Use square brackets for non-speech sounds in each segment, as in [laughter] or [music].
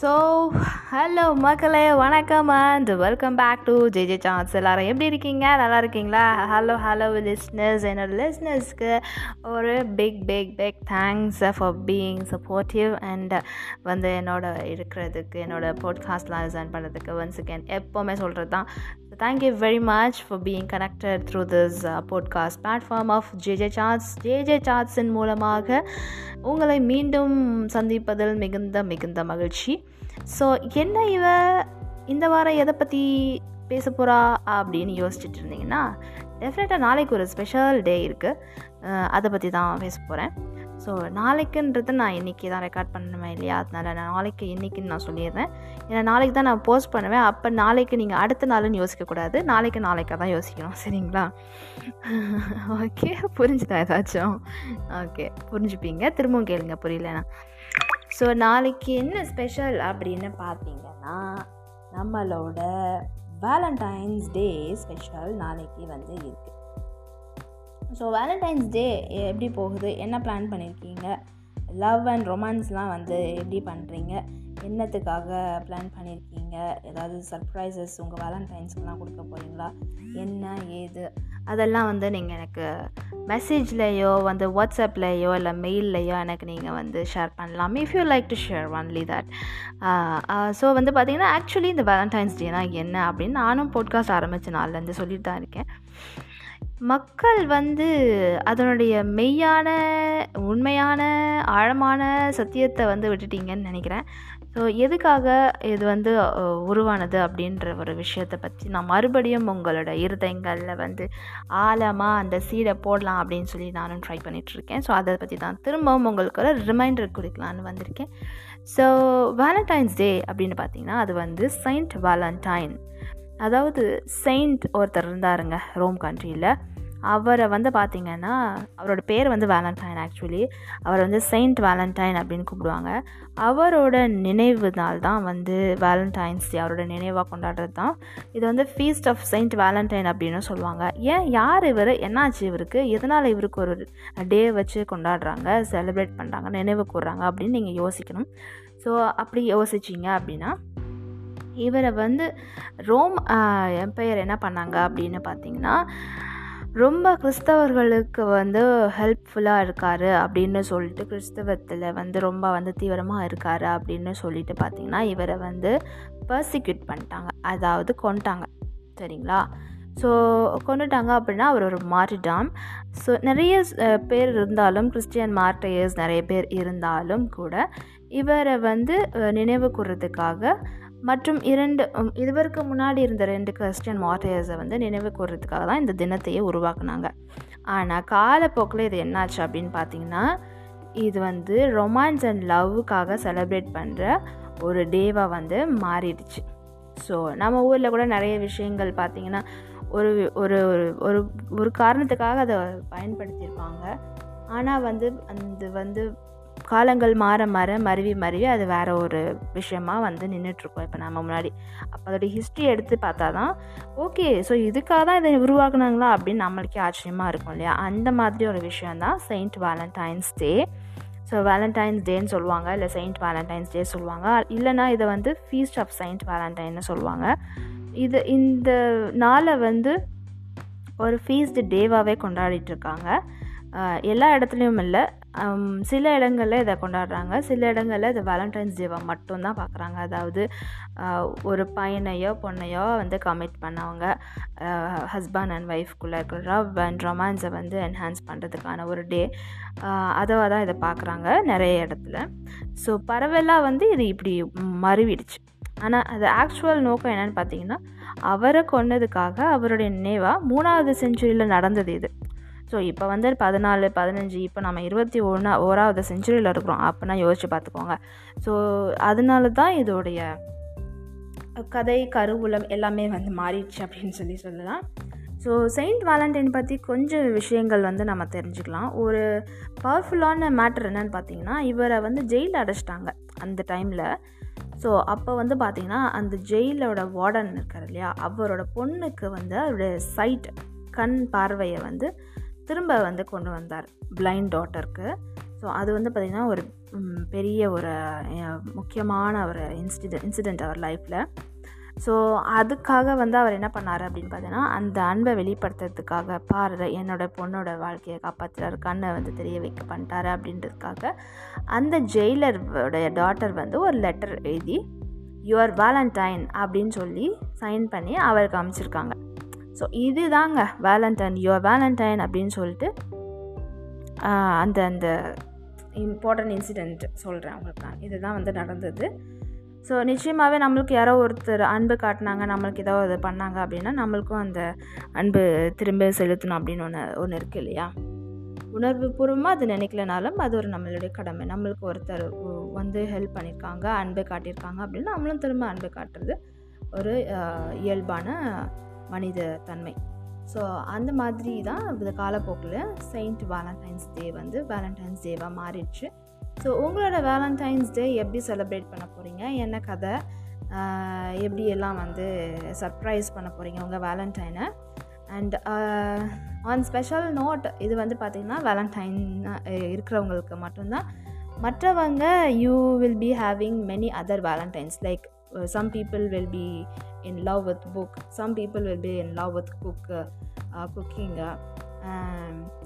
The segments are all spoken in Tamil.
ஸோ ஹலோ மக்களே வணக்கம் and welcome back to J J chats எல்லோரும் எப்படி இருக்கீங்க? நல்லா இருக்கீங்களா? ஹலோ ஹலோ லிஸ்னஸ் என்னோட லிஸ்னஸ்க்கு ஒரு big big big thanks for being supportive and வந்து என்னோட இருக்கிறதுக்கு என்னோட பாட்காஸ்ட்லாம் ரிசைன் பண்ணுறதுக்கு ஒன்ஸ் அகேன் எப்போவுமே சொல்கிறது தான் thank you very much for being connected through this podcast platform of JJ chats JJ சார்ட்ஸின் மூலமாக உங்களை மீண்டும் சந்திப்பதில் மிகுந்த மிகுந்த மகிழ்ச்சி. ஸோ என்ன இவ இந்த வாரம் எதை பற்றி பேச போகிறா அப்படின்னு யோசிச்சுட்டு இருந்தீங்கன்னா டெஃபினட்டாக நாளைக்கு ஒரு ஸ்பெஷல் டே இருக்குது அதை பற்றி தான் பேச போகிறேன் ஸோ நாளைக்குன்றது நான் இன்றைக்கி தான் ரெக்கார்ட் பண்ணணுமே இல்லையா? அதனால் நான் நாளைக்கு இன்றைக்கின்னு நான் சொல்லிடுறேன். ஏன்னா நாளைக்கு தான் நான் போஸ்ட் பண்ணுவேன். அப்போ நாளைக்கு நீங்கள் அடுத்த நாளுன்னு யோசிக்கக்கூடாது நாளைக்கு நாளைக்காக தான் யோசிக்கணும். சரிங்களா? [laughs] ஓகே புரிஞ்சுதா ஏதாச்சும்? ஓகே புரிஞ்சுப்பீங்க. திரும்பவும் கேளுங்க. புரியலண்ணா ஸோ நாளைக்கு என்ன ஸ்பெஷல் அப்படின்னு பார்த்தீங்கன்னா நம்மளோட வேலண்டைன்ஸ் டே ஸ்பெஷல் நாளைக்கு வந்து இருக்குது ஸோ வேலண்டைன்ஸ் டே எப்படி போகுது? என்ன பிளான் பண்ணியிருக்கீங்க லவ் அண்ட் ரொமான்ஸ்லாம் வந்து எப்படி பண்ணுறீங்க என்னத்துக்காக பிளான் பண்ணியிருக்கீங்க ஏதாவது சர்ப்ரைசஸ் உங்கள் வேலண்டைன்ஸ்க்கெலாம் கொடுக்க போகிறீங்களா என்ன ஏது? அதெல்லாம் வந்து நீங்கள் எனக்கு மெசேஜ்லேயோ வந்து வாட்ஸ்அப்லேயோ இல்லை மெயில்லையோ எனக்கு நீங்கள் வந்து ஷேர் பண்ணலாம். If you like to share only that so வந்து பார்த்திங்கன்னா ஆக்சுவலி இந்த வேலண்டைன்ஸ் டேனா என்ன அப்படின்னு நானும் போட்காஸ்ட் ஆரம்பித்த நாள்லேருந்து சொல்லிட்டு தான் இருக்கேன். மக்கள் வந்து அதனுடைய மெய்யான உண்மையான ஆழமான சத்தியத்தை வந்து விட்டுட்டீங்கன்னு நினைக்கிறேன். ஸோ எதுக்காக இது வந்து உருவானது அப்படின்ற ஒரு விஷயத்தை பற்றி நான் மறுபடியும் உங்களோட இருதயங்களில் வந்து ஆழமாக அந்த சீடை போடலாம் அப்படின்னு சொல்லி நானும் ட்ரை பண்ணிகிட்ருக்கேன் ஸோ அதை பற்றி தான் திரும்பவும் உங்களுக்கு ஒரு ரிமைண்டர் கொடுக்கலான்னு வந்திருக்கேன். ஸோ வேலண்டைன்ஸ் டே அப்படின்னு பார்த்தீங்கன்னா அது வந்து செயின்ட் வேலண்டைன் அதாவது செயின்ட் ஒருத்தர் இருந்தாருங்க ரோம் கண்ட்ரியில் அவரை வந்து பார்த்திங்கன்னா அவரோட பேர் வந்து வேலண்டைன் ஆக்சுவலி அவர் வந்து செயின்ட் வேலண்டைன் அப்படின்னு கூப்பிடுவாங்க. அவரோட நினைவு நாள் தான் வந்து வேலண்டைன்ஸ் டே அவரோட நினைவாக கொண்டாடுறது தான். இது வந்து ஃபீஸ்ட் ஆஃப் செயின்ட் வேலண்டைன் அப்படின்னு சொல்லுவாங்க. ஏன்? யார் இவர்? என்னாச்சு இவருக்கு? எதனால் இவருக்கு ஒரு டே வச்சு கொண்டாடுறாங்க? செலிப்ரேட் பண்ணுறாங்க நினைவு கூடுறாங்க அப்படின்னு நீங்கள் யோசிக்கணும். ஸோ அப்படி யோசிச்சிங்க அப்படின்னா இவரை வந்து ரோம் எம்பையர் என்ன பண்ணாங்க அப்படின்னு பார்த்தீங்கன்னா ரொம்ப கிறிஸ்தவர்களுக்கு வந்து ஹெல்ப்ஃபுல்லாக இருக்கார் அப்படின்னு சொல்லிட்டு கிறிஸ்தவத்தில் வந்து ரொம்ப வந்து தீவிரமாக இருக்கார் அப்படின்னு சொல்லிட்டு பார்த்திங்கன்னா இவரை வந்து பர்சிக்யூட் பண்ணிட்டாங்க. அதாவது கொண்டாங்க சரிங்களா? ஸோ கொண்டுட்டாங்க அப்படின்னா அவர் ஒரு மார்டிடாம் ஸோ நிறைய பேர் இருந்தாலும் கிறிஸ்டியன் மார்டையர்ஸ் நிறைய பேர் இருந்தாலும் கூட இவரை வந்து நினைவு கூறுறதுக்காக மற்றும் இரண்டு இதுவரைக்கு முன்னாடி இருந்த ரெண்டு கிறிஸ்டியன் மார்டையர்ஸை வந்து நினைவு கூறுறதுக்காக தான் இந்த தினத்தையே உருவாக்குனாங்க. ஆனால் காலப்போக்கில் இது என்னாச்சு அப்படின்னு பார்த்தீங்கன்னா இது வந்து ரொமான்ஸ் அண்ட் லவ்வுக்காக செலிப்ரேட் பண்ணுற ஒரு டேவாக வந்து மாறிடுச்சு. ஸோ நம்ம ஊரில் கூட நிறைய விஷயங்கள் பார்த்திங்கன்னா ஒரு ஒரு ஒரு ஒரு காரணத்துக்காக அதை பயன்படுத்தியிருப்பாங்க. ஆனால் வந்து அந்த வந்து காலங்கள் மாற மாற மருவி மருவி அது வேறு ஒரு விஷயமா வந்து நின்றுட்டுருக்கோம் இப்போ நம்ம முன்னாடி. அப்போ அதோடைய ஹிஸ்ட்ரி எடுத்து பார்த்தா தான் ஓகே ஸோ இதுக்காக தான் இதை உருவாக்குனாங்களா அப்படின்னு நம்மளுக்கே ஆச்சரியமாக இருக்கும் இல்லையா? அந்த மாதிரி ஒரு விஷயம் தான் Saint Valentine's day so Valentine's டேன்னு சொல்லுவாங்க இல்லை செயின்ட் வேலண்டைன்ஸ் டே சொல்லுவாங்க. இல்லைனா இதை வந்து ஃபீஸ்ட் ஆஃப் செயின்ட் வேலண்டைன்னு சொல்லுவாங்க. இது இந்த நாளை வந்து ஒரு ஃபீஸ்டு டேவாகவே கொண்டாடிட்டுருக்காங்க எல்லா இடத்துலையும் இல்லை. சில இடங்களில் இதை கொண்டாடுறாங்க. சில இடங்களில் இதை வேலண்டைன்ஸ் டேவாக மட்டும்தான் பார்க்குறாங்க அதாவது ஒரு பையனையோ பொண்ணையோ வந்து கமிட் பண்ணவங்க ஹஸ்பண்ட் அண்ட் ஒய்ஃப்குள்ளே இருக்கிற லவ் அண்ட் ரொமான்ஸை வந்து என்ஹான்ஸ் பண்ணுறதுக்கான ஒரு டே அதை தான் இதை பார்க்குறாங்க நிறைய இடத்துல. ஸோ பரவலாக வந்து இது இப்படி மறுவிடுச்சு. ஆனால் அது ஆக்சுவல் நோக்கம் என்னென்னு பார்த்தீங்கன்னா அவரை கொன்னதுக்காக அவருடைய நினைவாக மூணாவது செஞ்சுரியில் நடந்தது இது. ஸோ இப்போ வந்து பதினாலு பதினஞ்சு இப்போ நம்ம இருபத்தி ஒன்றா ஓராவது செஞ்சுரியில் இருக்கிறோம். அப்படின்னா யோசிச்சு பார்த்துக்கோங்க. ஸோ அதனால தான் இதோடைய கதை கருவூலம் எல்லாமே வந்து மாறிடுச்சு அப்படின்னு சொல்லி சொல்லலாம். ஸோ செயின்ட் வேலண்டைன் பற்றி கொஞ்சம் விஷயங்கள் வந்து நம்ம தெரிஞ்சுக்கலாம். ஒரு பவர்ஃபுல்லான மேட்ரு என்னன்னு பார்த்தீங்கன்னா இவரை வந்து ஜெயிலில் அடைச்சிட்டாங்க அந்த டைமில் ஸோ அப்போ வந்து பார்த்திங்கன்னா அந்த ஜெயிலோட வார்டன் இருக்கார் இல்லையா? அவரோட பொண்ணுக்கு வந்து அவருடைய சைட் கண் பார்வையை வந்து திரும்ப வந்து கொண்டு வந்தார் பிளைண்ட் டாட்டருக்கு ஸோ அது வந்து பார்த்திங்கன்னா ஒரு பெரிய ஒரு முக்கியமான ஒரு இன்சிடென்ட் இன்சிடெண்ட் அவர் லைஃப்பில் ஸோ அதுக்காக வந்து அவர் என்ன பண்ணார் அப்படின்னு பார்த்தீங்கன்னா அந்த அன்பை வெளிப்படுத்துறதுக்காக பாரு என்னோட பொண்ணோட வாழ்க்கையை காப்பாற்றுறாரு கண்ணை வந்து தெரிய வைக்க பண்ணிட்டாரு அப்படின்றதுக்காக அந்த ஜெயிலருடைய டாட்டர் வந்து ஒரு லெட்டர் எழுதி யுவர் வேலண்டைன் அப்படின்னு சொல்லி சைன் பண்ணி அவருக்கு அமைச்சிருக்காங்க. ஸோ இதுதாங்க வேலண்டைன் யுவர் வேலண்டைன் அப்படின்னு சொல்லிட்டு அந்த அந்த இம்பார்ட்டன்ட் இன்சிடெண்ட் சொல்கிறேன் உங்களுக்கு நான். இதுதான் வந்து நடந்தது. ஸோ நிச்சயமாகவே நம்மளுக்கு யாரோ ஒருத்தர் அன்பு காட்டினாங்க நம்மளுக்கு ஏதோ இது பண்ணாங்க அப்படின்னா நம்மளுக்கும் அந்த அன்பு திரும்ப செலுத்தணும் அப்படின்னு ஒன்று ஒன்று இருக்குது இல்லையா? உணர்வு பூர்வமாக அது நினைக்கலனாலும் அது ஒரு நம்மளுடைய கடமை. நம்மளுக்கு ஒருத்தர் வந்து ஹெல்ப் பண்ணியிருக்காங்க அன்பு காட்டியிருக்காங்க அப்படின்னா நம்மளும் திரும்ப அன்பு காட்டுறது ஒரு இயல்பான மனித தன்மை. ஸோ அந்த மாதிரி தான் இந்த காலப்போக்கில் செயின்ட் வேலண்டைன்ஸ் டே வந்து வேலண்டைன்ஸ் டேவாக மாறிடுச்சு. ஸோ உங்களோட வேலண்டைன்ஸ் டே எப்படி செலிப்ரேட் பண்ண போகிறீங்க என்ன கதை? எப்படி எல்லாம் வந்து சர்ப்ரைஸ் பண்ண போகிறீங்க உங்கள் வேலண்டைனை அண்ட் ஆன் ஸ்பெஷல் நோட் இது வந்து பார்த்திங்கன்னா வேலண்டைன் இருக்கிறவங்களுக்கு மட்டும்தான். மற்றவங்க you will be having many other valentines like some people will be in love with book some people will be in love with cook cooking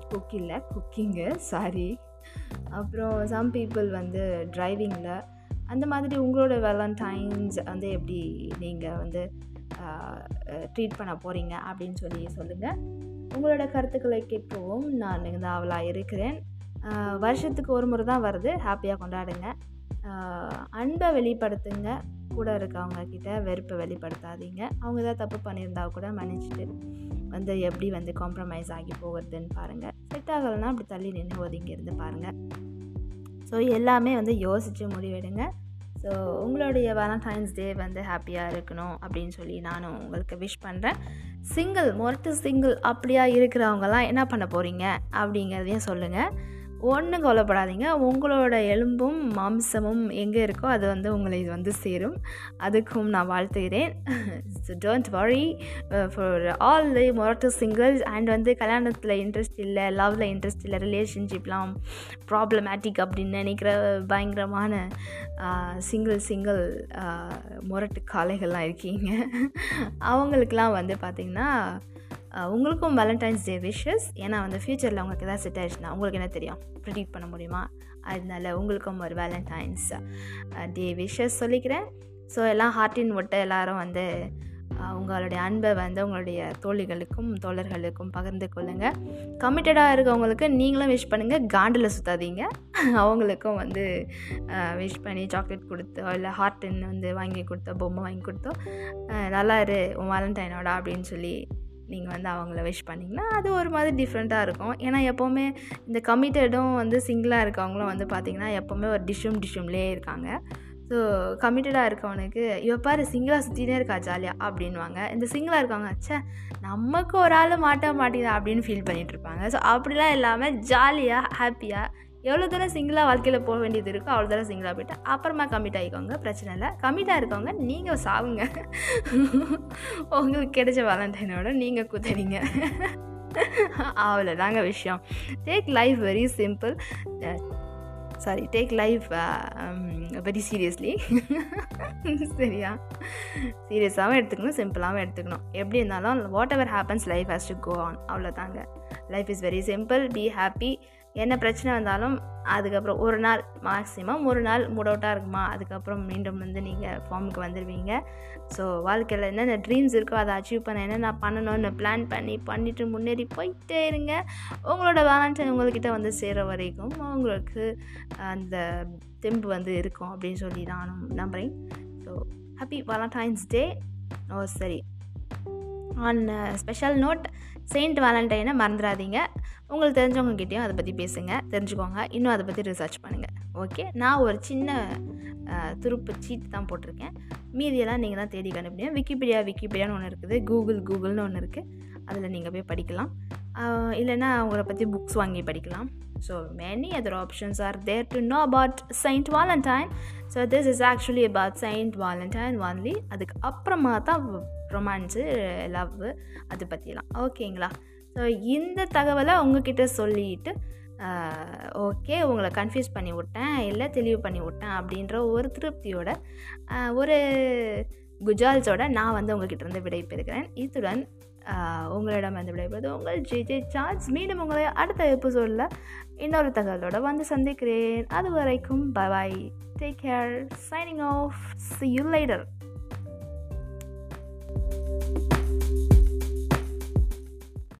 cook இல்லை குக்கிங்கு சாரி அப்புறம் சம் பீப்புள் வந்து டிரைவிங்கில் அந்த மாதிரி உங்களோட வேலண்டைன்ஸ் வந்து எப்படி நீங்கள் வந்து ட்ரீட் பண்ண போகிறீங்க அப்படின்னு சொல்லி சொல்லுங்கள் உங்களோட கருத்துக்களை கேட்கவும் நான் இந்த அவளாக இருக்கிறேன் வருஷத்துக்கு ஒரு முறை தான் வருது. ஹாப்பியாக கொண்டாடுங்க. அன்பை வெளிப்படுத்துங்க. கூட இருக்கவங்க கிட்ட வெறுப்பை வெளிப்படுத்தாதீங்க. அவங்க ஏதாவது தப்பு பண்ணியிருந்தா கூட மன்னிச்சுட்டு வந்து எப்படி வந்து காம்ப்ரமைஸ் ஆகி போகிறதுன்னு பாருங்கள் செட் ஆகலைன்னா அப்படி தள்ளி நின்று ஒதுங்கி இருந்து பாருங்கள் ஸோ எல்லாமே வந்து யோசித்து முடிவெடுங்க. ஸோ உங்களுடைய வேலண்டைன்ஸ் டே வந்து ஹாப்பியாக இருக்கணும் அப்படின்னு சொல்லி நானும் உங்களுக்கு விஷ் பண்ணுறேன் சிங்கிள் மொரட்டு சிங்கிள் அப்படியா இருக்கிறவங்கலாம் என்ன பண்ண போகிறீங்க அப்படிங்கிறதையும் சொல்லுங்கள் ஒன்றும் கவலைப்படாதீங்க. உங்களோட எலும்பும் மாம்சமும் எங்கே இருக்கோ அது வந்து உங்களை இது வந்து சேரும். அதுக்கும் நான் வாழ்த்துகிறேன். So don't worry for all the மொரட்டு சிங்கிள்ஸ் அண்ட் வந்து கல்யாணத்தில் இன்ட்ரெஸ்ட் இல்லை லவ்வில் இன்ட்ரெஸ்ட் இல்லை ரிலேஷன்ஷிப்லாம் ப்ராப்ளமேட்டிக் அப்படின்னு நினைக்கிற பயங்கரமான சிங்கிள் சிங்கிள் முரட்டு காளைகள்லாம் இருக்கீங்க. அவங்களுக்கெலாம் வந்து பார்த்திங்கன்னா உங்களுக்கும் வேலண்டைன்ஸ் டே விஷஸ் ஏன்னா வந்து ஃப்யூச்சரில் உங்களுக்கு எதாவது செட் ஆயிடுச்சுன்னா உங்களுக்கு என்ன தெரியும்? ப்ரிடிக்ட் பண்ண முடியுமா? அதனால உங்களுக்கும் ஒரு வேலண்டைன்ஸ் டே விஷஸ் சொல்லிக்கிறேன். ஸோ எல்லாம் ஹார்ட்டின் ஒட்ட எல்லாரும் வந்து உங்களுடைய அன்பை வந்து உங்களுடைய தோழிகளுக்கும் தோழர்களுக்கும் பகிர்ந்து கொள்ளுங்கள் கமிட்டடாக இருக்கவங்களுக்கு நீங்களும் விஷ் பண்ணுங்கள் காண்டில் சுற்றாதீங்க அவங்களுக்கும் வந்து விஷ் பண்ணி சாக்லேட் கொடுத்தோ இல்லை ஹார்ட்டின் வந்து வாங்கி கொடுத்தோ பொம்மை வாங்கி கொடுத்தோ நல்லா இரு உன் வேலண்டைனோட அப்படின்னு சொல்லி நீங்கள் வந்து அவங்கள விஷ் பண்ணிங்கன்னா அது ஒரு மாதிரி டிஃப்ரெண்ட்டாக இருக்கும். ஏன்னா எப்போவுமே இந்த கமிட்டடும் வந்து சிங்கிளாக இருக்கவங்களும் வந்து பார்த்திங்கன்னா எப்போவுமே ஒரு டிஷ்ஷும் டிஷ்ஷும்லேயே இருக்காங்க. ஸோ கமிட்டடாக இருக்கவனுக்கு இவ சிங்கிளாக சுற்றினே இருக்கா ஜாலியாக அப்படின்வாங்க இந்த சிங்கிளாக இருக்கவங்க ச்சே நமக்கு ஒரு ஆள் மாட்ட மாட்டேங்குதா? அப்படின்னு ஃபீல் பண்ணிகிட்ருப்பாங்க இருப்பாங்க. ஸோ அப்படிலாம் இல்லாமல் ஜாலியாக ஹாப்பியாக எவ்வளோ தூரம் சிங்கிளாக வாழ்க்கையில் போக வேண்டியது இருக்கோ அவ்வளோ தூரம் சிங்கிளாக போயிட்டு அப்புறமா கமிட் ஆகிக்கோங்க பிரச்சனை இல்லை. கமிட்டாக இருக்கவங்க நீங்கள் சாவுங்க. உங்களுக்கு கிடைச்ச வேலண்டைனோட நீங்கள் குத்துறீங்க. அவ்வளோதாங்க விஷயம். Take life very simple sorry take life very seriously சரியா? சீரியஸாகவும் எடுத்துக்கணும் சிம்பிளாகவும் எடுத்துக்கணும். எப்படி இருந்தாலும் what ever happens life has to go on அவ்வளோதாங்க life is very simple be happy என்ன பிரச்சனை வந்தாலும் அதுக்கப்புறம் ஒரு நாள் மேக்ஸிமம் ஒரு நாள் மூட் அவுட்டாக இருக்குமா? அதுக்கப்புறம் மீண்டும் வந்து நீங்கள் ஃபார்முக்கு வந்துடுவீங்க ஸோ வாழ்க்கையில் என்னென்ன ட்ரீம்ஸ் இருக்கோ அதை அச்சீவ் பண்ண என்னென்ன பண்ணணும்னு பிளான் பண்ணி பண்ணிவிட்டு முன்னேறி போயிட்டே இருங்க. உங்களோட வேலண்டைன் உங்கள்கிட்ட வந்து சேர வரைக்கும் உங்களுக்கு அந்த தெம்பு வந்து இருக்கும் அப்படின்னு சொல்லி நானும் நம்புகிறேன் ஸோ ஹாப்பி வேலண்டைன்ஸ் டே ஓ சரி ஆன் ஸ்பெஷல் நோட் செயின்ட் வேலண்டைனை மறந்துடாதீங்க. உங்களுக்கு தெரிஞ்சவங்ககிட்டயும் அதை பற்றி பேசுங்க தெரிஞ்சுக்கோங்க. இன்னும் அதை பற்றி ரிசர்ச் பண்ணுங்கள் ஓகே நான் ஒரு சின்ன துருப்பு சீட் தான் போட்டிருக்கேன். மீதியெல்லாம் நீங்கள் தான் தேடி கண்டுபிடிங்க. விக்கிபீடியா விக்கிபீடியான்னு ஒன்று இருக்குது. கூகுள் கூகுள்னு ஒன்று இருக்குது அதில் நீங்கள் போய் படிக்கலாம். இல்லைன்னா அவங்கள பற்றி புக்ஸ் வாங்கி படிக்கலாம். So many other options are there to know about Saint Valentine so this is actually about Saint Valentine only அதுக்கு அப்புறமா தான் ரொமான்ஸு லவ் அது பற்றிலாம் ஓகேங்களா? ஸோ இந்த தகவலை உங்ககிட்ட சொல்லிட்டு ஓகே உங்களை கன்ஃபியூஸ் பண்ணி விட்டேன் இல்லை தெளிவு பண்ணி விட்டேன் அப்படின்ற ஒரு திருப்தியோட ஒரு குஜால்ஸோட நான் வந்து உங்ககிட்ட இருந்து விடை பெறுகிறேன் இத்துடன் உங்களிடம் வந்து விடைபெறுவது உங்கள் ஜே ஜே சார்ஜ். மீண்டும் உங்களை அடுத்த எபிசோடில் இன்னொரு தகவலோட வந்து சந்திக்கிறேன். அது வரைக்கும் bye take care signing off see you later